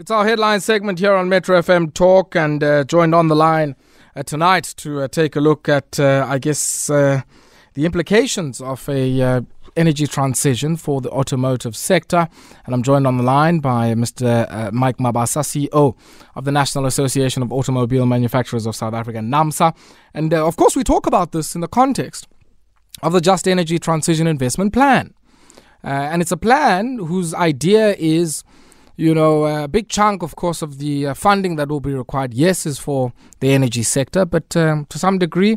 It's our headline segment here on Metro FM Talk, and uh, joined on the line uh, tonight to uh, take a look at, uh, I guess, uh, the implications of a uh, energy transition for the automotive sector. And I'm joined on the line by Mr. Mike Mabasa, CEO of the National Association of Automobile Manufacturers of South Africa, NAAMSA. And of course, we talk about this in the context of the Just Energy Transition Investment Plan. and it's a plan whose idea is you know, a big chunk, of course, of the uh, funding that will be required, yes, is for the energy sector, but um, to some degree,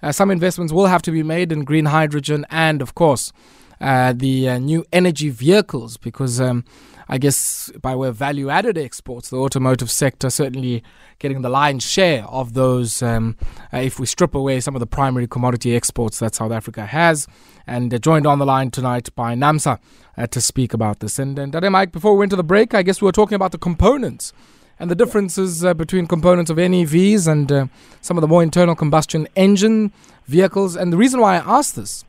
uh, some investments will have to be made in green hydrogen and, of course, uh, the uh, new energy vehicles because um, I guess by way of value added exports, the automotive sector certainly getting the lion's share of those um, uh, if we strip away some of the primary commodity exports that South Africa has. And uh, joined on the line tonight by NAAMSA uh, to speak about this. And, and Dade Mike, before we went to the break, I guess we were talking about the components and the differences uh, between components of NEVs and uh, some of the more internal combustion engine vehicles. And the reason why I asked this,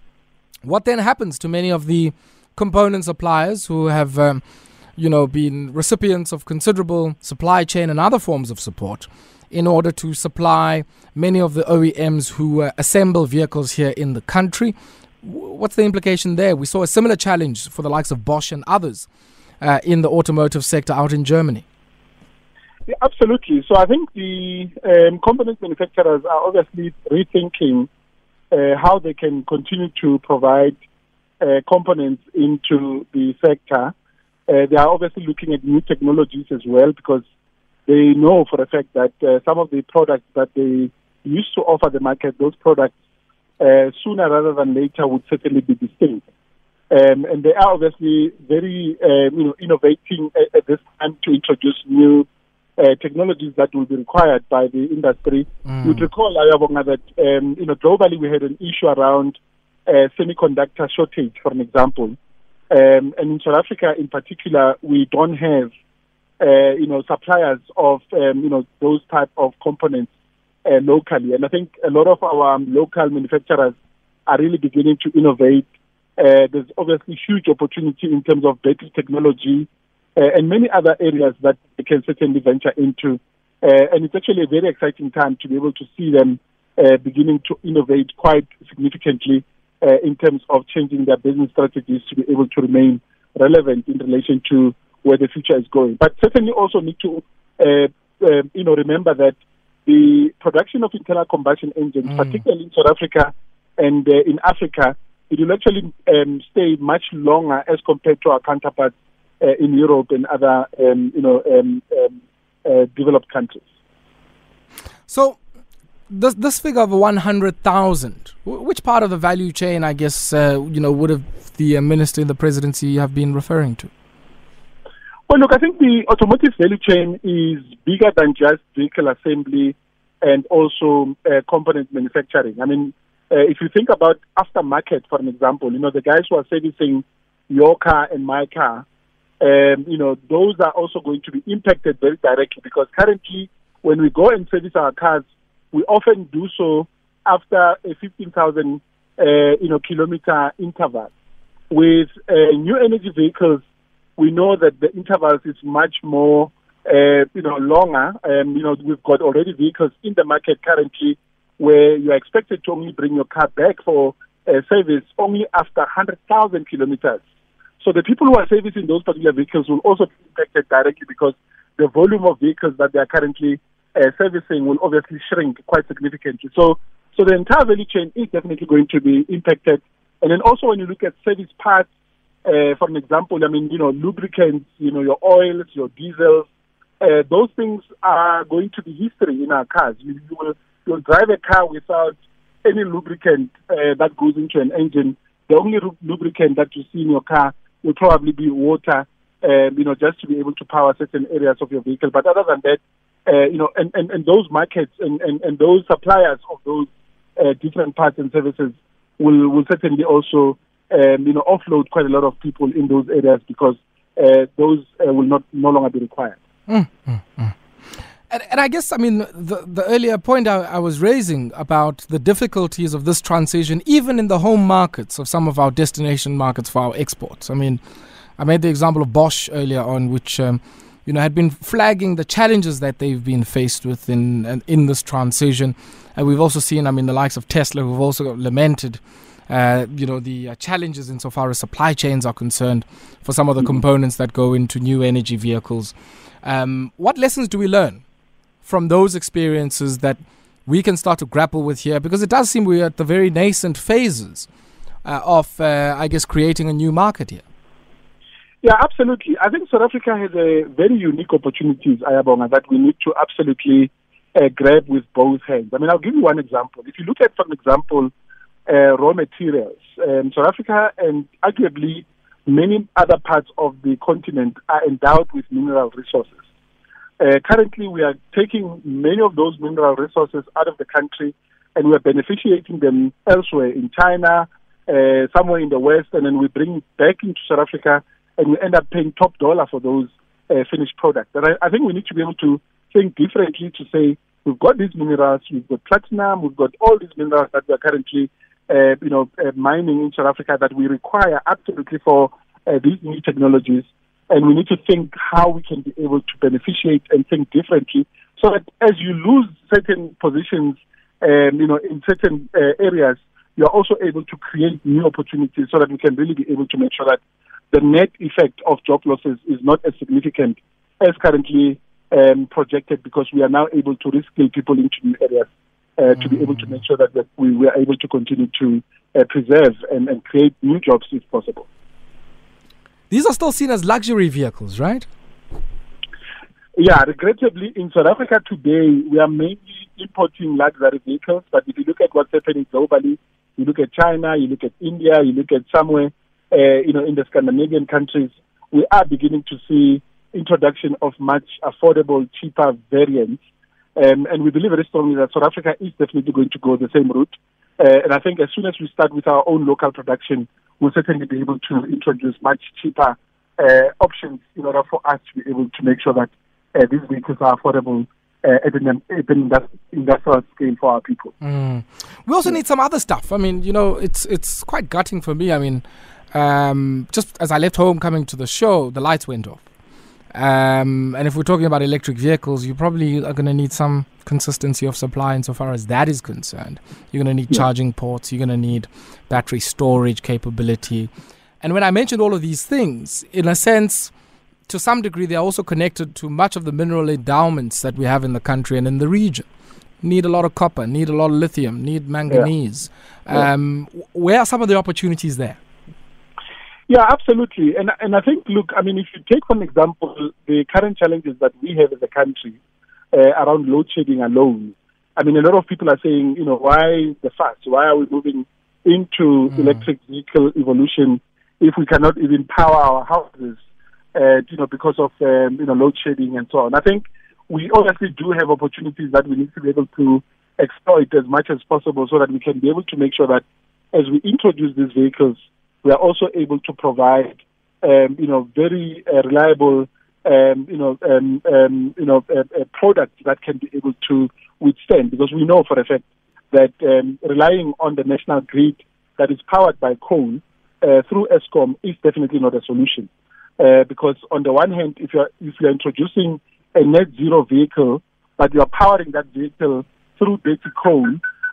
what then happens to many of the component suppliers who have um, you know, been recipients of considerable supply chain and other forms of support in order to supply many of the OEMs who uh, assemble vehicles here in the country. What's the implication there? We saw a similar challenge for the likes of Bosch and others uh, in the automotive sector out in Germany. Yeah, absolutely. So I think the um, component manufacturers are obviously rethinking uh, how they can continue to provide uh, components into the sector uh, they are obviously looking at new technologies as well because they know for a fact that uh, some of the products that they used to offer the market, those products uh, sooner rather than later would certainly be distinct. Um, and they are obviously very um, you know, innovating at, at, this time to introduce new uh, technologies that will be required by the industry. Mm. You'd recall, Ayabonga, that um, you know, globally we had an issue around uh, semiconductor shortage, for an example. Um, and in South Africa, in particular, we don't have, uh, you know, suppliers of, um, you know, those type of components uh, locally. And I think a lot of our um, local manufacturers are really beginning to innovate. Uh, there's obviously huge opportunity in terms of battery technology uh, and many other areas that they can certainly venture into. Uh, and it's actually a very exciting time to be able to see them uh, beginning to innovate quite significantly uh, in terms of changing their business strategies to be able to remain relevant in relation to where the future is going. But certainly also need to, uh, uh, you know, remember that the production of internal combustion engines, mm. particularly in South Africa and uh, in Africa, it will actually um, stay much longer as compared to our counterparts uh, in Europe and other, um, you know, um, um uh, developed countries. So, this this figure of 100,000 which part of the value chain I guess uh, you know would have the uh, minister in the presidency have been referring to? Well look I think the automotive value chain is bigger than just vehicle assembly and also uh, component manufacturing. I mean uh, if you think about aftermarket for an example you know the guys who are servicing your car and my car um, you know those are also going to be impacted very directly because currently when we go and service our cars we often do so after a 15,000 uh, you know kilometer interval. With uh, new energy vehicles, we know that the intervals is much more uh, you know longer. Um, you know we've got already vehicles in the market currently where you are expected to only bring your car back for uh, service only after 100,000 kilometers. So the people who are servicing those particular vehicles will also be impacted directly because the volume of vehicles that they are currently uh, servicing will obviously shrink quite significantly. So, so the entire value chain is definitely going to be impacted. And then also when you look at service parts, uh, for an example, I mean, you know, lubricants, you know, your oils, your diesels, uh, those things are going to be history in our cars. You, you will you'll drive a car without any lubricant uh, that goes into an engine. The only lubricant that you see in your car will probably be water, uh, you know, just to be able to power certain areas of your vehicle. But other than that, uh, you know, and, and, and those markets and, and, and those suppliers of those uh, different parts and services will, will certainly also, um, you know, offload quite a lot of people in those areas because uh, those uh, will not no longer be required. Mm, mm, mm. And, and, I guess, I mean, the, the earlier point I, I, was raising about the difficulties of this transition, even in the home markets of some of our destination markets for our exports. I mean, I made the example of Bosch earlier on, which um, you know, had been flagging the challenges that they've been faced with in in this transition. And we've also seen, I mean, the likes of Tesla, who've also lamented, uh, you know, the uh, challenges insofar as supply chains are concerned for some of the components that go into new energy vehicles. Um, what lessons do we learn from those experiences that we can start to grapple with here? Because it does seem we're at the very nascent phases uh, of, uh, I guess, creating a new market here. Yeah, absolutely. I think South Africa has a very unique opportunities, Ayabonga, that we need to absolutely uh, grab with both hands. I mean, I'll give you one example. If you look at, for example, uh, raw materials, um, South Africa and arguably many other parts of the continent are endowed with mineral resources. Uh, currently, we are taking many of those mineral resources out of the country and we are beneficiating them elsewhere in China, uh, somewhere in the West, and then we bring back into South Africa and we end up paying top dollar for those uh, finished products. And I, I think we need to be able to think differently to say we've got these minerals, we've got platinum, we've got all these minerals that we are currently, uh, you know, uh, mining in South Africa that we require absolutely for uh, these new technologies. And we need to think how we can be able to beneficiate and think differently so that as you lose certain positions, um, you know, in certain uh, areas, you're also able to create new opportunities so that we can really be able to make sure that the net effect of job losses is not as significant as currently um, projected because we are now able to reskill people into new areas uh, mm. to be able to make sure that, that we were able to continue to uh, preserve and, and create new jobs if possible. These are still seen as luxury vehicles, right? Yeah, regrettably, in South Africa today, we are mainly importing luxury vehicles. But if you look at what's happening globally, you look at China, you look at India, you look at somewhere uh, you know, in the Scandinavian countries, we are beginning to see introduction of much affordable, cheaper variants. Um, and we believe very strongly that South Africa is definitely going to go the same route. Uh, and I think as soon as we start with our own local production, we'll certainly be able to introduce much cheaper uh, options in order for us to be able to make sure that uh, these vehicles are affordable uh, at an, at an industrial scale for our people. Mm. We also need some other stuff. I mean, you know, it's it's quite gutting for me. I mean, um, just as I left home coming to the show, the lights went off. Um, and if we're talking about electric vehicles, you probably are going to need some consistency of supply insofar as that is concerned. You're going to need yeah. charging ports, you're going to need battery storage capability. And when I mentioned all of these things, in a sense, to some degree, they are also connected to much of the mineral endowments that we have in the country and in the region. Need a lot of copper, need a lot of lithium, need manganese. Yeah. Um. Where are some of the opportunities there? Yeah, absolutely. And and I think, look, I mean, if you take for example the current challenges that we have as a country uh, around load shedding alone, I mean, a lot of people are saying, you know, why the fuss? Why are we moving into mm. electric vehicle evolution if we cannot even power our houses, uh, you know, because of um, you know load shedding and so on? I think we obviously do have opportunities that we need to be able to exploit as much as possible so that we can be able to make sure that as we introduce these vehicles we are also able to provide, um, you know, very uh, reliable, um, you know, um, um, you know, a, a, product that can be able to withstand. Because we know for a fact that um, relying on the national grid that is powered by coal uh, through Eskom is definitely not a solution. Uh, because on the one hand, if you're if you're introducing a net zero vehicle, but you are powering that vehicle through dirty coal,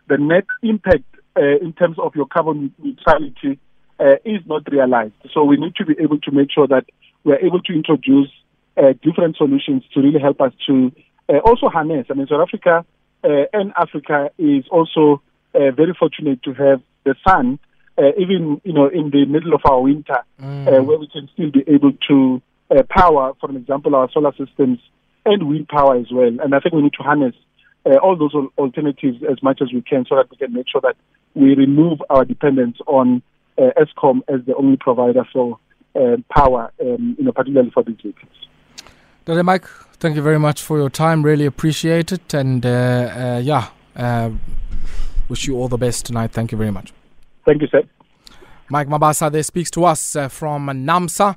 the net impact uh, in terms of your carbon neutrality uh, is not realized. So we need to be able to make sure that we're able to introduce uh, different solutions to really help us to uh, also harness. I mean, South Africa uh, and Africa is also uh, very fortunate to have the sun, uh, even you know, in the middle of our winter, mm. where we can still be able to power, for example, our solar systems and wind power as well. And I think we need to harness all those alternatives as much as we can, so that we can make sure that we remove our dependence on uh, Eskom as the only provider for uh, power, um, you know, particularly for these vehicles. Dr. Mike, thank you very much for your time. Really appreciate it. And uh, uh, yeah, uh, wish you all the best tonight. Thank you very much. Thank you, sir. Mike Mabasa there speaks to us uh, from NAAMSA,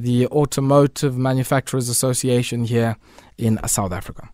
the Automotive Manufacturers Association here in South Africa.